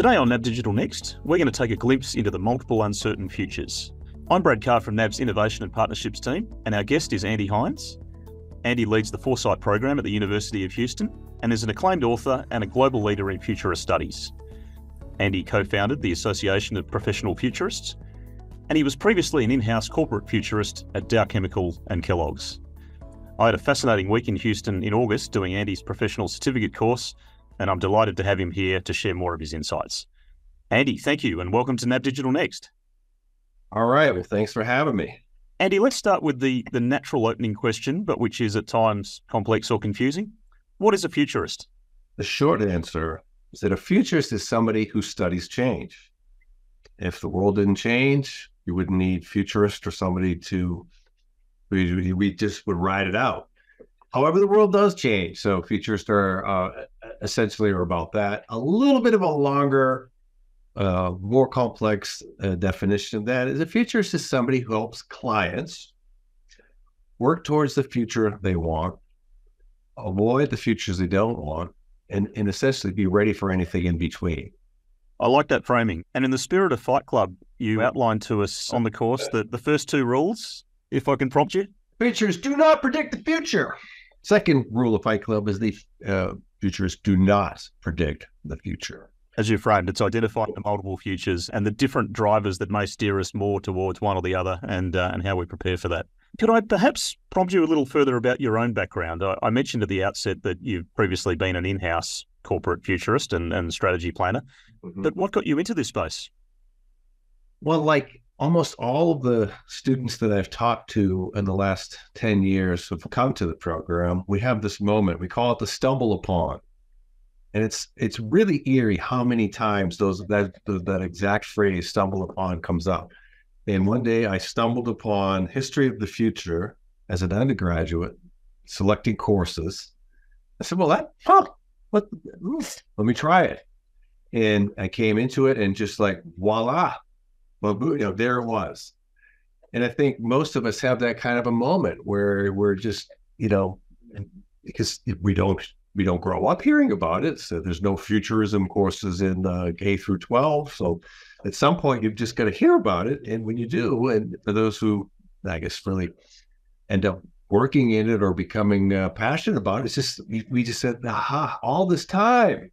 Today on NAB Digital Next, we're going to take a glimpse into the multiple uncertain futures. I'm Brad Carr from NAB's Innovation and Partnerships team, and our guest is Andy Hines. Andy leads the Foresight program at the University of Houston and is an acclaimed author and a global leader in futurist studies. Andy co founded the Association of Professional Futurists, and he was previously an in house corporate futurist at Dow Chemical and Kellogg's. I had a fascinating week in Houston in August doing Andy's professional certificate course and I'm delighted to have him here to share more of his insights. Andy, thank you, and welcome to NAB Digital Next. All right. Well, thanks for having me. Andy, let's start with the, the natural opening question, but which is at times complex or confusing. What is a futurist? The short answer is that a futurist is somebody who studies change. If the world didn't change, you wouldn't need futurist or somebody to, we, we just would ride it out. However, the world does change. So futurists are uh, essentially are about that. A little bit of a longer, uh, more complex uh, definition of that is a futurist is somebody who helps clients work towards the future they want, avoid the futures they don't want, and, and essentially be ready for anything in between. I like that framing. And in the spirit of Fight Club, you outlined to us on the course that the first two rules, if I can prompt you. Futures do not predict the future. Second rule of Fight Club is the uh, futurists do not predict the future. As you framed, it's identifying the multiple futures and the different drivers that may steer us more towards one or the other, and uh, and how we prepare for that. Could I perhaps prompt you a little further about your own background? I, I mentioned at the outset that you've previously been an in-house corporate futurist and, and strategy planner, mm-hmm. but what got you into this space? Well, like almost all of the students that I've talked to in the last 10 years have come to the program, we have this moment. We call it the stumble upon. And it's it's really eerie how many times those that that exact phrase stumble upon comes up. And one day I stumbled upon history of the future as an undergraduate, selecting courses. I said, well, that huh, let, hmm, let me try it. And I came into it and just like voila, well, you know, there it was. And I think most of us have that kind of a moment where we're just, you know, because we don't we don't grow up hearing about it. So there's no futurism courses in uh, K through 12. So at some point you've just got to hear about it. And when you do, and for those who I guess really end up working in it or becoming uh, passionate about it, it's just we, we just said, aha, all this time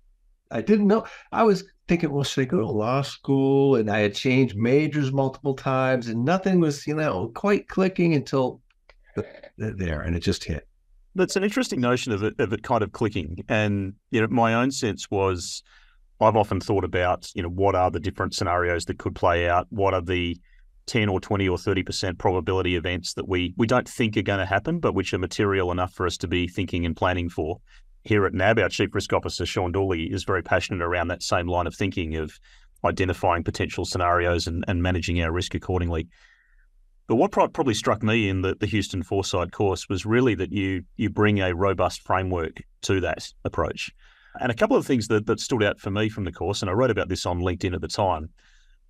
I didn't know. I was thinking, well, should I go to law school? And I had changed majors multiple times, and nothing was, you know, quite clicking until there, and it just hit. That's an interesting notion of it, of it kind of clicking. And you know, my own sense was, I've often thought about, you know, what are the different scenarios that could play out? What are the 10 or 20 or 30% probability events that we we don't think are going to happen, but which are material enough for us to be thinking and planning for here at NAB, our Chief Risk Officer, Shaun Dooley, is very passionate around that same line of thinking of identifying potential scenarios and, and managing our risk accordingly. But what probably struck me in the, the Houston Foresight course was really that you you bring a robust framework to that approach. And a couple of things that, that stood out for me from the course, and I wrote about this on LinkedIn at the time,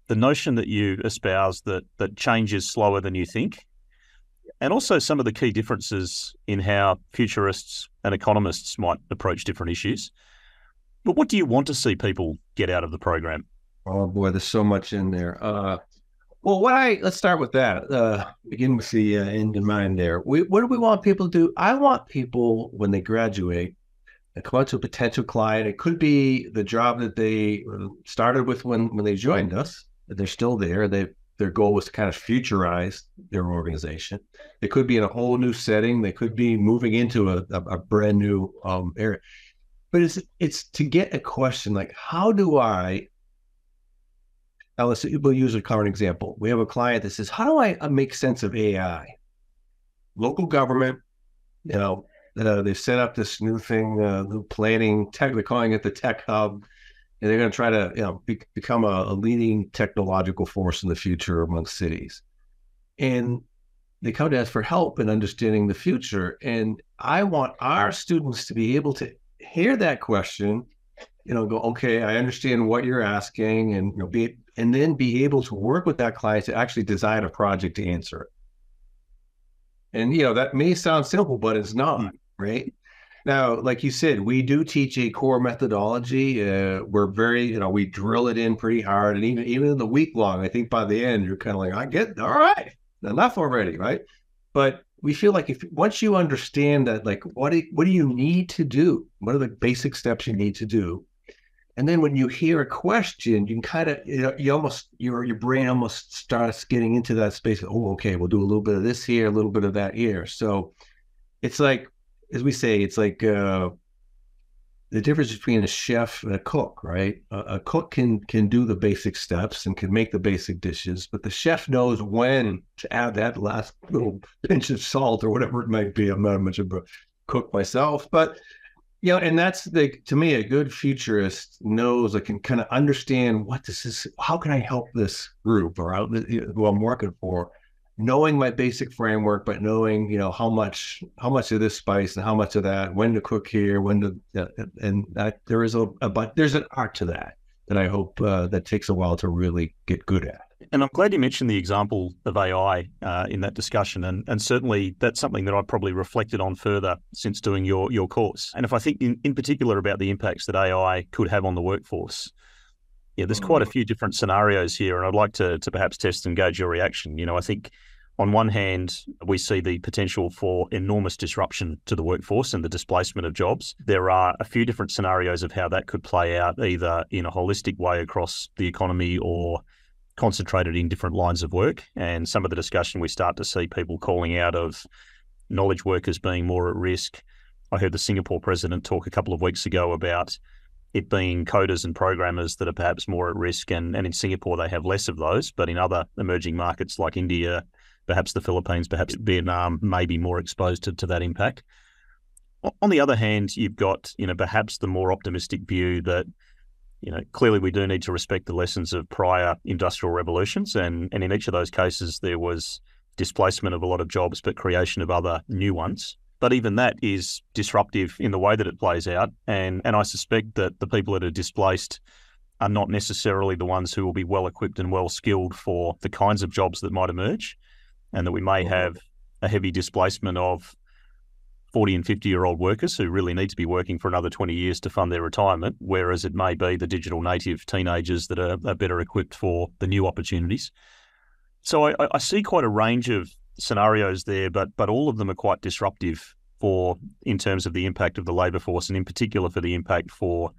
the notion that you espouse that that change is slower than you think and also some of the key differences in how futurists and economists might approach different issues. But what do you want to see people get out of the program? Oh boy, there's so much in there. Uh, well, what I let's start with that. Uh, begin with the uh, end in mind. There, we, what do we want people to do? I want people when they graduate and come out to a potential client. It could be the job that they started with when when they joined us. They're still there. They've their goal was to kind of futurize their organization. They could be in a whole new setting. They could be moving into a, a, a brand new um, area. But it's it's to get a question like, how do I? Now let's we'll use a current example. We have a client that says, how do I uh, make sense of AI? Local government, you know, uh, they set up this new thing, uh, new planning tech. They're calling it the tech hub and they're going to try to you know be, become a, a, leading technological force in the future amongst cities. And they come to us for help in understanding the future. And i want our students to be able to hear that question you know go okay i understand what you're asking and you know be and then be able to work with that client to actually design a project to answer it. And you know that may sound simple but it's not hmm. right Now, like you said, we do teach a core methodology. Uh, we're very, you know, we drill it in pretty hard, and even even in the week long, I think by the end you're kind of like, I get all right, enough already, right? But we feel like if once you understand that, like, what do, what do you need to do? What are the basic steps you need to do? And then when you hear a question, you can kind of, you know, you almost, your your brain almost starts getting into that space. Of, oh, okay, we'll do a little bit of this here, a little bit of that here. So it's like as we say, it's like uh, the difference between a chef and a cook, right? A, a, cook can can do the basic steps and can make the basic dishes, but the chef knows when to add that last little pinch of salt or whatever it might be. I'm not much of a cook myself, but you know, and that's the to me a good futurist knows I can kind of understand what this is. How can I help this group or who I'm working for? Knowing my basic framework, but knowing you know how much how much of this spice and how much of that, when to cook here, when to, uh, and that there is a, a but there's an art to that that I hope uh, that takes a while to really get good at. And I'm glad you mentioned the example of AI uh, in that discussion, and and certainly that's something that I've probably reflected on further since doing your your course. And if I think in, in particular about the impacts that AI could have on the workforce, yeah, there's quite a mm. few different scenarios here, and I'd like to to perhaps test and gauge your reaction. You know, I think on one hand, we see the potential for enormous disruption to the workforce and the displacement of jobs. There are a few different scenarios of how that could play out, either in a holistic way across the economy or concentrated in different lines of work. And some of the discussion we start to see people calling out of knowledge workers being more at risk. I heard the Singapore president talk a couple of weeks ago about it being coders and programmers that are perhaps more at risk. And, and in Singapore, they have less of those. But in other emerging markets like India, perhaps the Philippines, perhaps Vietnam may be more exposed to, to that impact. On the other hand, you've got, you know, perhaps the more optimistic view that, you know, clearly we do need to respect the lessons of prior industrial revolutions. And, and in each of those cases, there was displacement of a lot of jobs, but creation of other new ones. But even that is disruptive in the way that it plays out. And, and I suspect that the people that are displaced are not necessarily the ones who will be well equipped and well skilled for the kinds of jobs that might emerge and that we may mm-hmm. have a heavy displacement of 40 and 50 year old workers who really need to be working for another 20 years to fund their retirement, whereas it may be the digital native teenagers that are, are better equipped for the new opportunities. So I, I, see quite a range of scenarios there, but but all of them are quite disruptive for in terms of the impact of the labour force, and in particular for the impact for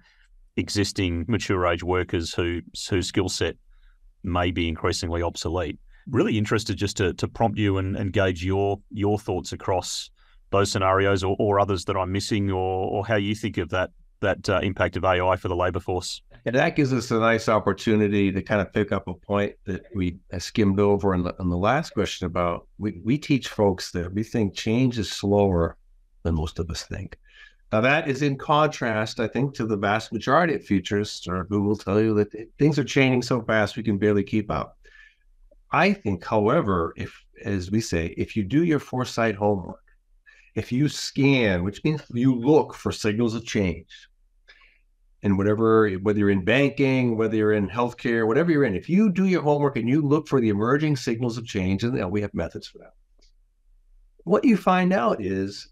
existing mature age workers who whose skill set may be increasingly obsolete really interested just to, to prompt you and, and gauge your your thoughts across those scenarios or, or others that I'm missing or, or how you think of that that uh, impact of AI for the labor force. And that gives us a nice opportunity to kind of pick up a point that we skimmed over in the, in the last question about we, we teach folks that we think change is slower than most of us think. Now, that is in contrast, I think, to the vast majority of futurists or who will tell you that things are changing so fast we can barely keep up. I think, however, if, as we say, if you do your foresight homework, if you scan, which means you look for signals of change, and whatever, whether you're in banking, whether you're in healthcare, whatever you're in, if you do your homework and you look for the emerging signals of change, and you know, we have methods for that, what you find out is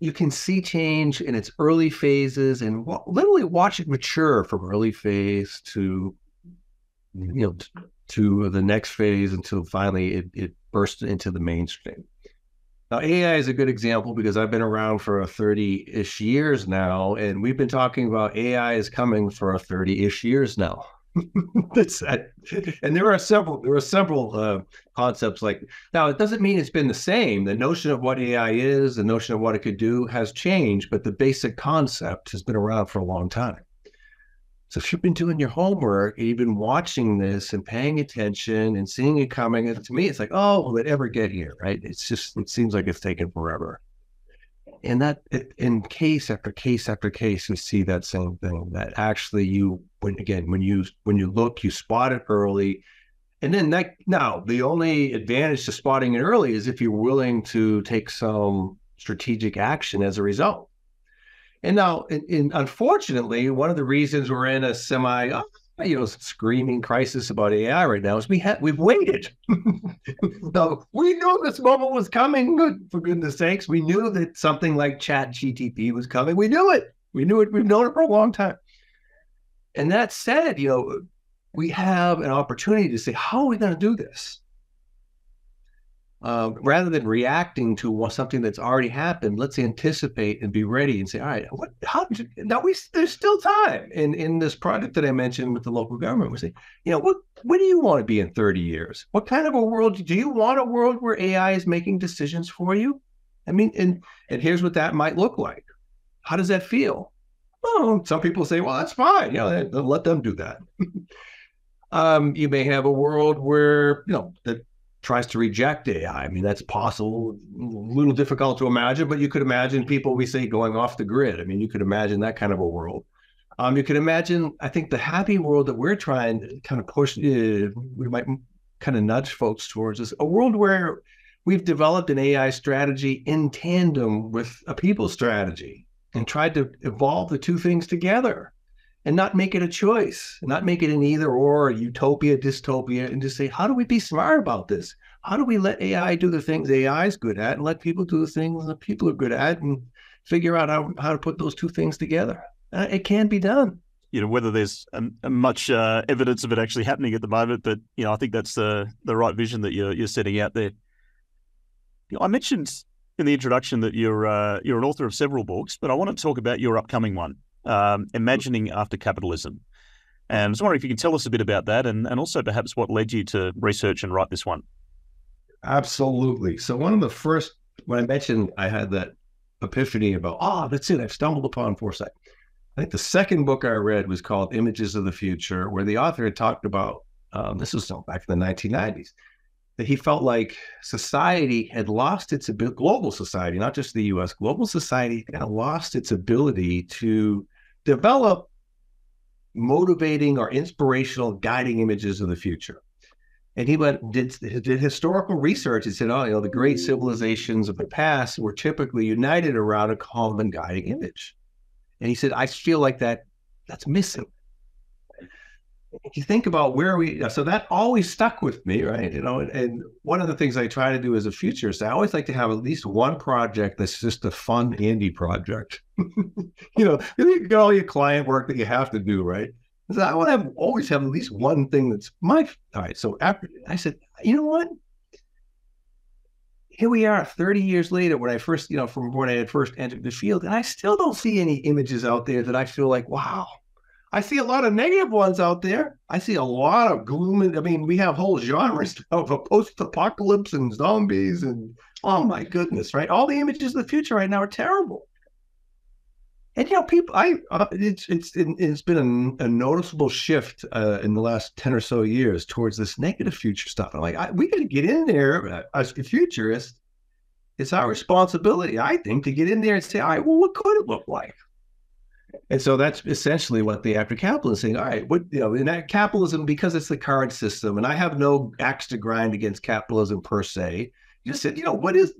you can see change in its early phases and literally watch it mature from early phase to you know to the next phase until finally it, it burst into the mainstream. Now, AI is a good example because I've been around for 30 ish years now, and we've been talking about AI is coming for 30 ish years now. And there are several, there are several uh, concepts like now, it doesn't mean it's been the same. The notion of what AI is, the notion of what it could do has changed, but the basic concept has been around for a long time. So if you've been doing your homework and you've been watching this and paying attention and seeing it coming, to me, it's like, oh, will it ever get here? Right? It's just, it seems like it's taken forever. And that, in case after case after case, we see that same thing. That actually, you, when again, when you when you look, you spot it early, and then that. Now, the only advantage to spotting it early is if you're willing to take some strategic action as a result. And now, in, in, unfortunately, one of the reasons we're in a semi, oh, you know screaming crisis about AI right now is we had we've waited. so we knew this moment was coming. For goodness sakes, we knew that something like Chat GTP was coming. We knew it. We knew it. We've known it for a long time. And that said, you know, we have an opportunity to say, how are we going to do this? Uh, rather than reacting to something that's already happened, let's anticipate and be ready and say, all right, what, how, now we, there's still time in, in this project that I mentioned with the local government. We say, you know, what, what do you want to be in 30 years? What kind of a world do you want a world where AI is making decisions for you? I mean, and, and here's what that might look like. How does that feel? Oh, some people say, well, that's fine. You know, let them do that. um, you may have a world where, you know, that tries to reject AI. I mean, that's possible, a little difficult to imagine, but you could imagine people, we say, going off the grid. I mean, you could imagine that kind of a world. Um, you could imagine, I think, the happy world that we're trying to kind of push, uh, we might kind of nudge folks towards is a world where we've developed an AI strategy in tandem with a people strategy and tried to evolve the two things together and not make it a choice, not make it an either or, utopia, dystopia, and just say, how do we be smart about this? How do we let AI do the things AI is good at and let people do the things that people are good at and figure out how, how to put those two things together? Uh, it can be done. You know, whether there's much uh, evidence of it actually happening at the moment, but, you know, I think that's the, the right vision that you're, you're setting out there. You know, I mentioned in the introduction that you're uh, you're an author of several books, but I want to talk about your upcoming one, um, Imagining After Capitalism. And I was wondering if you can tell us a bit about that and, and also perhaps what led you to research and write this one. Absolutely. So, one of the first, when I mentioned I had that epiphany about, oh, that's it, I've stumbled upon foresight. I think the second book I read was called Images of the Future, where the author had talked about, um, this was back in the 1990s, that he felt like society had lost its ability, global society, not just the US, global society had lost its ability to develop motivating or inspirational guiding images of the future. And he went did, did historical research and said, oh, you know, the great hmm. civilizations of the past were typically united around a common guiding image. And he said, I feel like that that's missing you think about where we so that always stuck with me right? You know and, one of the things i try to do as a futurist i always like to have at least one project that's just a fun indie project. You know you got all your client work that you have to do right? So i want to always have at least one thing that's my all right so after i said you know what? Here we are 30 years later when i first you know from when i had first entered the field and i still don't see any images out there that i feel like wow I see a lot of negative ones out there. I see a lot of gloom. I mean, we have whole genres of a post-apocalypse and zombies, and oh my goodness, right? All the images of the future right now are terrible. And you know, people, I uh, it's it's it's been a, a noticeable shift uh, in the last ten or so years towards this negative future stuff. I'm like, I, we got to get in there uh, as futurists. It's our responsibility, I think, to get in there and say, all right, well, what could it look like? And so that's essentially what the after capitalism is saying. All right, what you know, in that capitalism, because it's the current system, and I have no axe to grind against capitalism per se. You just said, you know, what is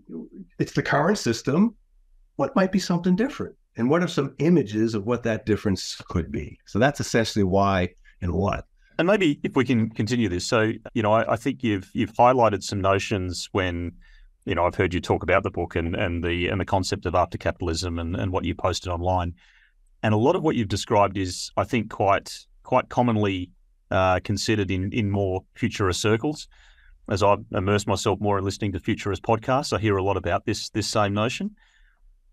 it's the current system. What might be something different? And what are some images of what that difference could be? So that's essentially why and what. And maybe if we can continue this. So, you know, I, I think you've you've highlighted some notions when you know, I've heard you talk about the book and, and the and the concept of after capitalism and, and what you posted online. And a lot of what you've described is, I think, quite quite commonly uh, considered in in more futurist circles. As I immerse myself more in listening to futurist podcasts, I hear a lot about this this same notion.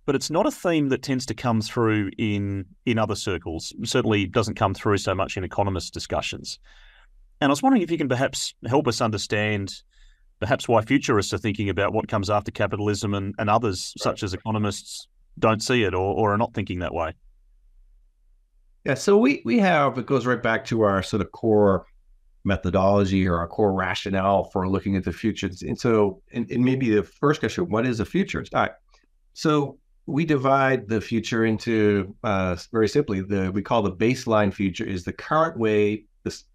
But it's not a theme that tends to come through in in other circles. Certainly doesn't come through so much in economist discussions. And I was wondering if you can perhaps help us understand perhaps why futurists are thinking about what comes after capitalism and, and others, right. such as economists, don't see it or, or are not thinking that way. Yeah, so we we have it goes right back to our sort of core methodology or our core rationale for looking at the future. And so, and, and maybe the first question, what is a future? All right. So we divide the future into uh, very simply the we call the baseline future is the current way this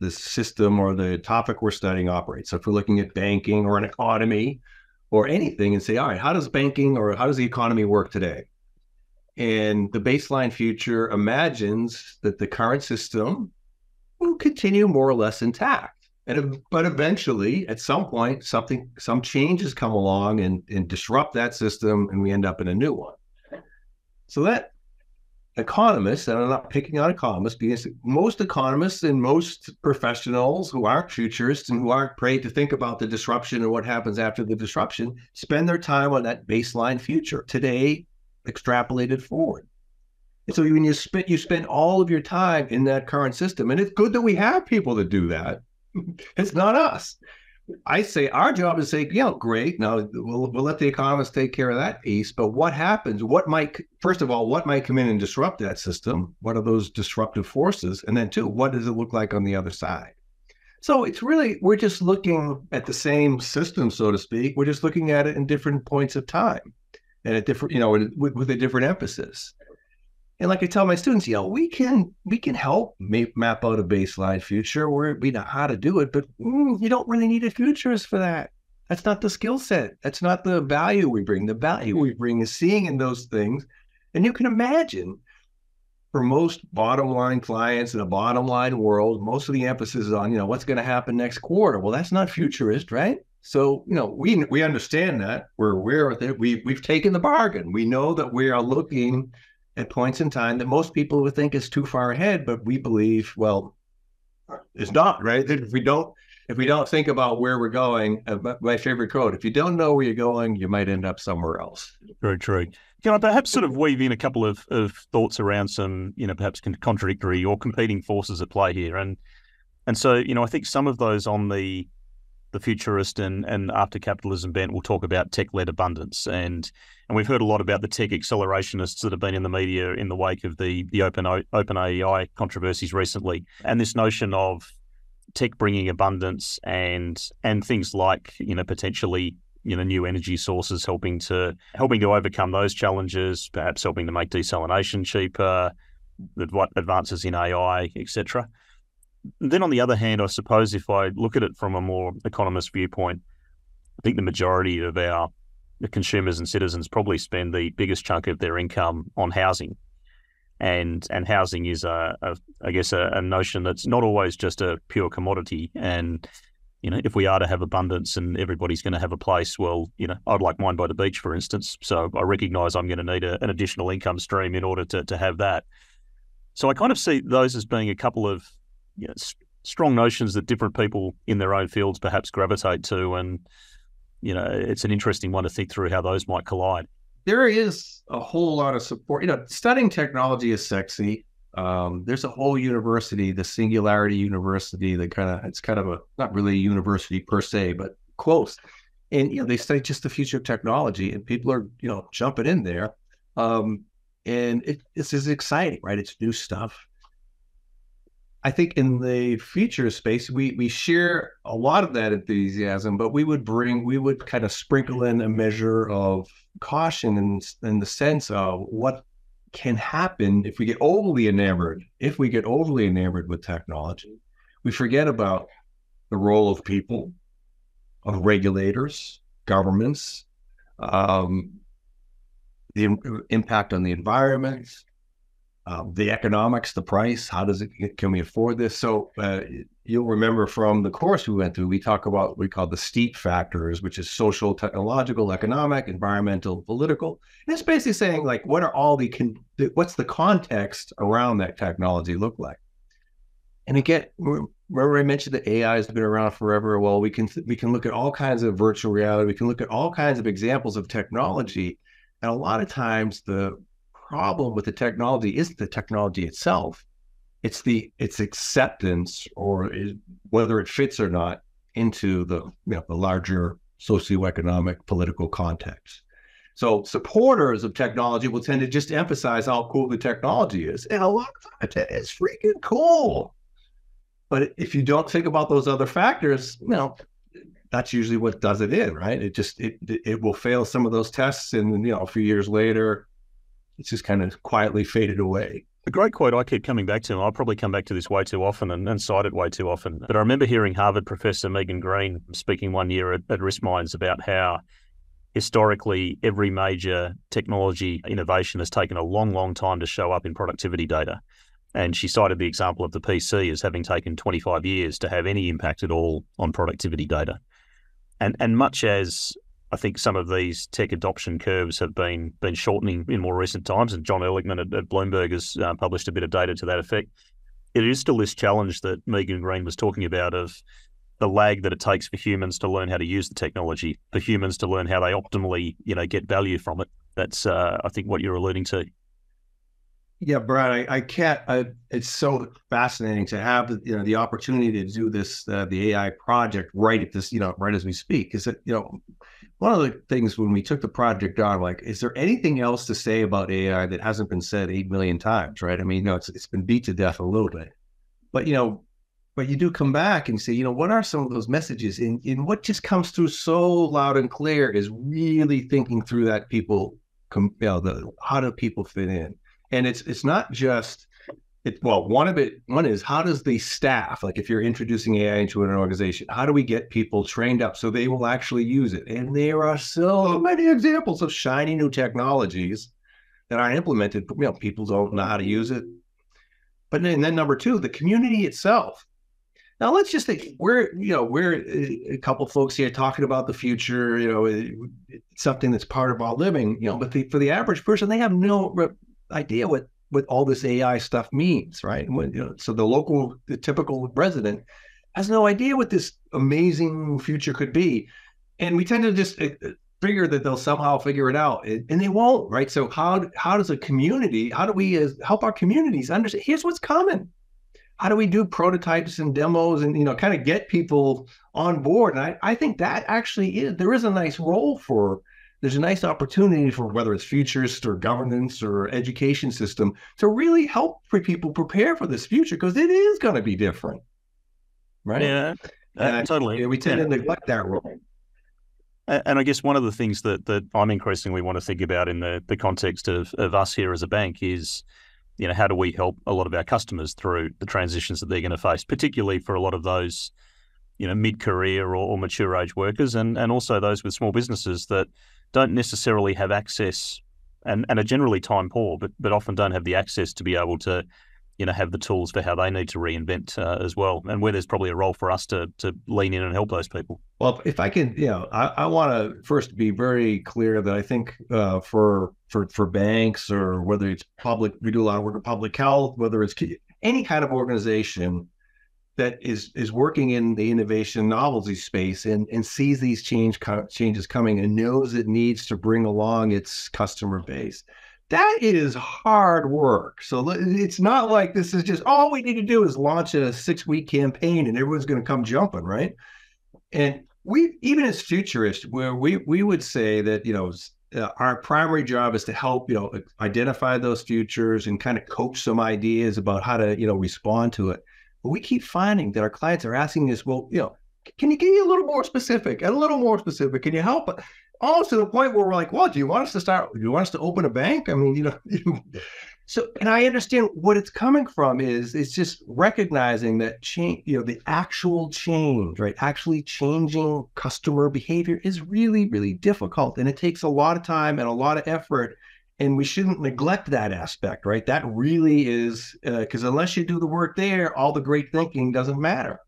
the system or the topic we're studying operates. So if we're looking at banking or an economy or anything and say, all right, how does banking or how does the economy work today? And the baseline future imagines that the current system will continue more or less intact. And but eventually, at some point, something some changes come along and, and disrupt that system, and we end up in a new one. So that economists, and I'm not picking on economists because most economists and most professionals who aren't futurists and who aren't paid to think about the disruption and what happens after the disruption spend their time on that baseline future today, extrapolated forward. So when you spend you spend all of your time in that current system, and it's good that we have people that do that. it's not us. I say our job is to say, yeah, great. Now we'll we'll let the economists take care of that piece. But what happens? What might first of all, what might come in and disrupt that system? What are those disruptive forces? And then two, what does it look like on the other side? So it's really we're just looking at the same system, so to speak. We're just looking at it in different points of time and at different, you know, with, with a different emphasis. And like I tell my students, you know, we can we can help map out a baseline future where we know how to do it, but mm, you don't really need a futurist for that. That's not the skill set. That's not the value we bring. The value we bring is seeing in those things. And you can imagine for most bottom line clients in a bottom line world, most of the emphasis is on, you know, what's going to happen next quarter. Well, that's not futurist, right? So, you know, we we understand that. We're aware of it. We we've taken the bargain. We know that we are looking at points in time that most people would think is too far ahead, but we believe, well, it's not right. If we don't, if we don't think about where we're going, uh, my favorite quote: "If you don't know where you're going, you might end up somewhere else." Very true. Can I perhaps sort of weave in a couple of, of thoughts around some, you know, perhaps contradictory or competing forces at play here, and and so you know, I think some of those on the the futurist and, and after capitalism bent will talk about tech led abundance. And and we've heard a lot about the tech accelerationists that have been in the media in the wake of the, the open, OpenAI controversies recently. And this notion of tech bringing abundance and and things like, you know, potentially you know new energy sources helping to helping to overcome those challenges, perhaps helping to make desalination cheaper, advances in AI, etc then on the other hand, I suppose if I look at it from a more economist viewpoint, I think the majority of our consumers and citizens probably spend the biggest chunk of their income on housing. And and housing is a, a I guess a, a notion that's not always just a pure commodity. And you know, if we are to have abundance and everybody's going to have a place, well, you know, I'd like mine by the beach, for instance. So I recognise I'm going to need a, an additional income stream in order to to have that. So I kind of see those as being a couple of you know, strong notions that different people in their own fields perhaps gravitate to, and you know, it's an interesting one to think through how those might collide. There is a whole lot of support. You know, studying technology is sexy. Um, there's a whole university, the Singularity University, that kind of it's kind of a not really a university per se, but close. And you know, they study just the future of technology, and people are you know jumping in there. Um, and it, it's, it's exciting, right? It's new stuff. I think in the future space, we we share a lot of that enthusiasm, but we would bring, we would kind of sprinkle in a measure of caution in, in the sense of what can happen if we get overly enamored. If we get overly enamored with technology, we forget about the role of people, of regulators, governments, um, the impact on the environment, uh, the economics, the price, how does it, can we afford this? So uh, you'll remember from the course we went through, we talk about what we call the STEEP factors, which is social, technological, economic, environmental, political. And it's basically saying like, what are all the, con- what's the context around that technology look like? And again, remember I mentioned that AI has been around forever. Well, we can we can look at all kinds of virtual reality. We can look at all kinds of examples of technology, and a lot of times the problem with the technology isn't the technology itself. It's the its acceptance or is, whether it fits or not into the you know, the larger socioeconomic political context. So supporters of technology will tend to just emphasize how cool the technology is. And a lot of times it's freaking cool. But if you don't think about those other factors, you know, that's usually what does it in, right? It just it it will fail some of those tests and you know a few years later it's just kind of quietly faded away. A great quote I keep coming back to, I'll probably come back to this way too often and, and cite it way too often. But I remember hearing Harvard professor Megan Greene speaking one year at, at RiskMinds about how historically every major technology innovation has taken a long, long time to show up in productivity data. And she cited the example of the PC as having taken 25 years to have any impact at all on productivity data. And and much as I think some of these tech adoption curves have been been shortening in more recent times, and John Ehrlichman at, at Bloomberg has uh, published a bit of data to that effect. It is still this challenge that Megan Greene was talking about of the lag that it takes for humans to learn how to use the technology, for humans to learn how they optimally, you know, get value from it. That's, uh, I think, what you're alluding to. Yeah, Brad, I, I can't. I, it's so fascinating to have you know the opportunity to do this uh, the AI project right at this you know right as we speak. Is that you know one of the things when we took the project on, like, is there anything else to say about AI that hasn't been said eight million times? Right? I mean, you know, it's it's been beat to death a little bit, but you know, but you do come back and say, you know, what are some of those messages? And, and what just comes through so loud and clear is really thinking through that people, you know, the how do people fit in? And it's it's not just it, well, one of it, one is how does the staff, like if you're introducing AI into an organization, how do we get people trained up so they will actually use it? And there are so many examples of shiny new technologies that are implemented. You know, people don't know how to use it. But then, then number two, the community itself. Now let's just think we're you know we're uh, a couple folks here talking about the future. You know, something that's part of our living. You know, but the, for the average person, they have no idea what what all this AI stuff means, right? When, you know, so the local, the typical resident has no idea what this amazing future could be, and we tend to just uh, uh, figure that they'll somehow figure it out, and they won't, right? So how how does a community, how do we as, help our communities understand? Here's what's coming. How do we do prototypes and demos, and you know, kind of get people on board? And I, I think that actually is there is a nice role for there's a nice opportunity for whether it's futurists or governance or education system to really help people prepare for this future because it is going to be different, right? Yeah, uh, totally. we tend yeah. to neglect that role. And I guess one of the things that that I'm increasingly want to think about in the the context of of us here as a bank is, you know, how do we help a lot of our customers through the transitions that they're going to face, particularly for a lot of those, you know, mid career or, or mature age workers, and and also those with small businesses that don't necessarily have access and, and are generally time poor, but but often don't have the access to be able to, you know, have the tools for how they need to reinvent uh, as well, and where there's probably a role for us to to lean in and help those people. Well, if I can, you know, I, I want to first be very clear that I think uh, for for for banks or whether it's public, we do a lot of work in public health, whether it's any kind of organization that is is working in the innovation novelty space and and sees these change changes coming and knows it needs to bring along its customer base. That is hard work. So it's not like this is just all we need to do is launch a six week campaign and everyone's going to come jumping right? And we even as futurists where we we would say that you know uh, our primary job is to help you know identify those futures and kind of coach some ideas about how to you know respond to it but we keep finding that our clients are asking us, well, you know, can you give me a little more specific, a little more specific? Can you help? Almost to the point where we're like, well, do you want us to start? Do you want us to open a bank? I mean, you know, so and I understand what it's coming from is it's just recognizing that change, you know, the actual change, right? Actually changing customer behavior is really, really difficult, and it takes a lot of time and a lot of effort and we shouldn't neglect that aspect, right? That really is because uh, unless you do the work there, all the great thinking doesn't matter.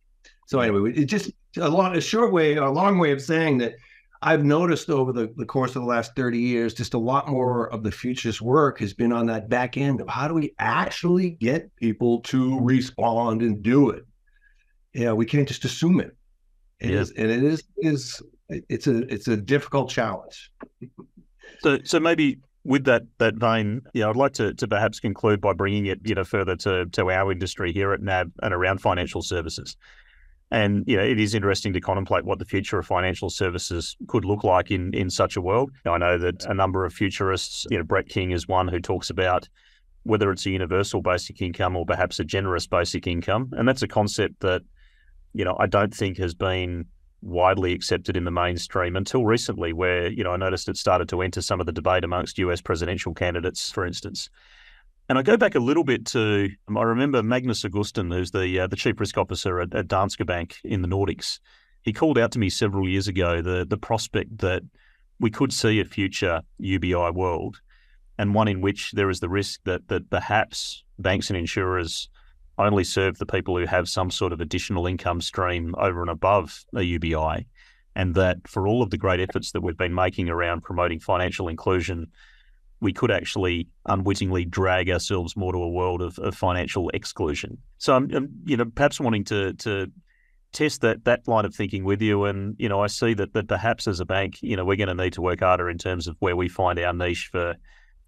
So anyway, it just a long, a short way, a long way of saying that I've noticed over the, the course of the last 30 years, just a lot more of the futures work has been on that back end of how do we actually get people to respond and do it. Yeah, we can't just assume it. It yeah. is, and it is is it's a it's a difficult challenge. So so maybe with that that vein, yeah, I'd like to, to perhaps conclude by bringing it you know further to to our industry here at NAB and around financial services. And you know, it is interesting to contemplate what the future of financial services could look like in in such a world. I know that a number of futurists, you know, Brett King is one who talks about whether it's a universal basic income or perhaps a generous basic income, and that's a concept that you know I don't think has been widely accepted in the mainstream until recently, where you know I noticed it started to enter some of the debate amongst US presidential candidates, for instance. And I go back a little bit to um, I remember Magnus Augustin, who's the uh, the chief risk officer at, at Danske Bank in the Nordics. He called out to me several years ago the the prospect that we could see a future UBI world and one in which there is the risk that that perhaps banks and insurers only serve the people who have some sort of additional income stream over and above a UBI, and that for all of the great efforts that we've been making around promoting financial inclusion, we could actually unwittingly drag ourselves more to a world of, of financial exclusion. So I'm, I'm, you know, perhaps wanting to to test that that line of thinking with you, and you know, I see that that perhaps as a bank, you know, we're going to need to work harder in terms of where we find our niche for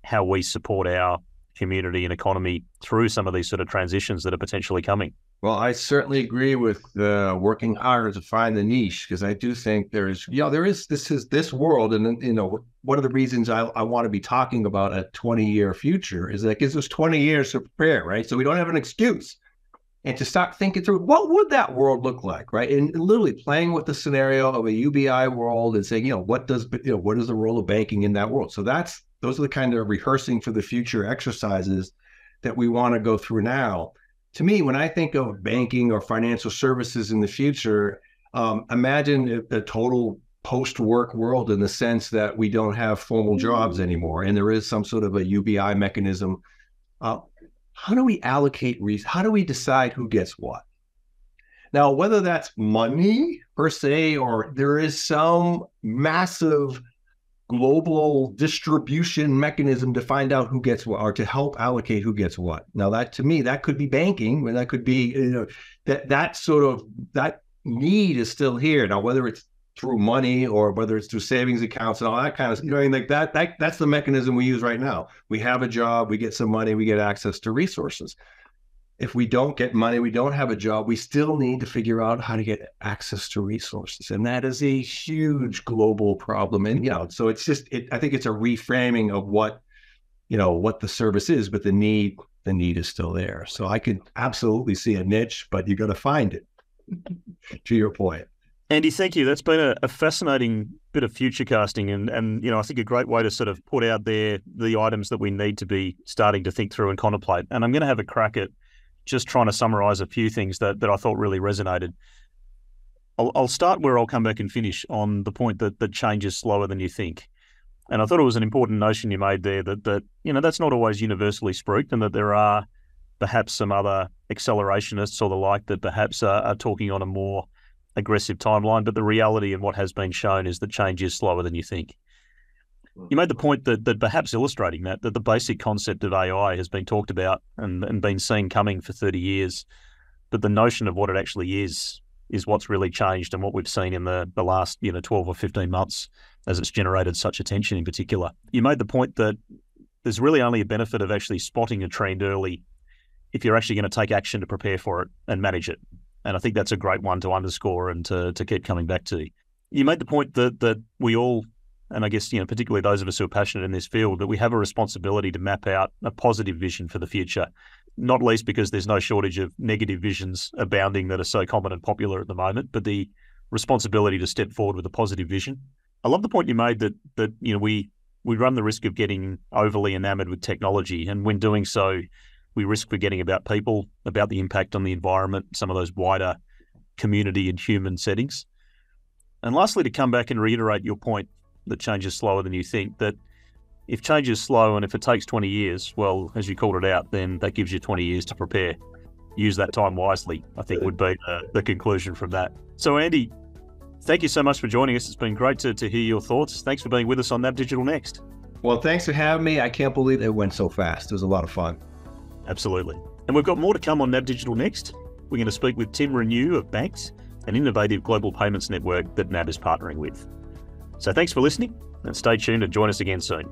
how we support our community and economy through some of these sort of transitions that are potentially coming. Well, I certainly agree with working harder to find the niche because I do think there is, yeah, there is this is this world, and you know, one of the reasons I, I want to be talking about a 20 year future is that it gives us 20 years to prepare, right? So we don't have an excuse, and to start thinking through what would that world look like, right? And literally playing with the scenario of a UBI world and saying, you know, what does you know what is the role of banking in that world? So that's those are the kind of rehearsing for the future exercises that we want to go through now to me, when I think of banking or financial services in the future, um, imagine a, a total post-work world in the sense that we don't have formal jobs mm. anymore, and there is some sort of a UBI mechanism. Uh, how do we allocate? Re- how do we decide who gets what? Now, whether that's money per se, or there is some massive global distribution mechanism to find out who gets what or to help allocate who gets what. Now that to me that could be banking, and that could be you know that that sort of that need is still here. Now whether it's through money or whether it's through savings accounts and all that kind of you know like that that that's the mechanism we use right now. We have a job, we get some money, we get access to resources if we don't get money, we don't have a job, we still need to figure out how to get access to resources. And that is a huge global problem. And, you know, so it's just, it, I think it's a reframing of what, you know, what the service is, but the need, the need is still there. So I could absolutely see a niche, but you got to find it to your point. Andy, thank you. That's been a, a, fascinating bit of future casting, and and you know I think a great way to sort of put out there the items that we need to be starting to think through and contemplate. And I'm going to have a crack at just trying to summarize a few things that, that I thought really resonated. I'll, I'll start where I'll come back and finish on the point that, that change is slower than you think. And I thought it was an important notion you made there that, that you know, that's not always universally spruiked and that there are perhaps some other accelerationists or the like that perhaps are, are talking on a more aggressive timeline. But the reality and what has been shown is that change is slower than you think. You made the mm-hmm. point that, that perhaps illustrating that, that the basic concept of AI has been talked about and, and been seen coming for 30 years, but the notion of what it actually is is what's really changed and what we've seen in the, the last you know 12 or 15 months as it's generated such attention in particular. You made the point that there's really only a benefit of actually spotting a trend early if you're actually going to take action to prepare for it and manage it. And I think that's a great one to underscore and to, to keep coming back to. You made the point that that we all and I guess you know particularly those of us who are passionate in this field that we have a responsibility to map out a positive vision for the future. Not least because there's no shortage of negative visions abounding that are so common and popular at the moment, but the responsibility to step forward with a positive vision. I love the point you made that that you know we we run the risk of getting overly enamored with technology, and when doing so, we risk forgetting about people, about the impact on the environment, some of those wider community and human settings. And lastly, to come back and reiterate your point that change is slower than you think. That if change is slow and if it takes 20 years, well, as you called it out, then that gives you 20 years to prepare. Use that time wisely, I think would be the, the conclusion from that. So, Andy, thank you so much for joining us. It's been great to, to hear your thoughts. Thanks for being with us on NAB Digital Next. Well, thanks for having me. I can't believe it went so fast. It was a lot of fun. Absolutely. And we've got more to come on NAB Digital Next. We're going to speak with Tim Renew of Banks, an innovative global payments network that NAB is partnering with. So thanks for listening and stay tuned and join us again soon.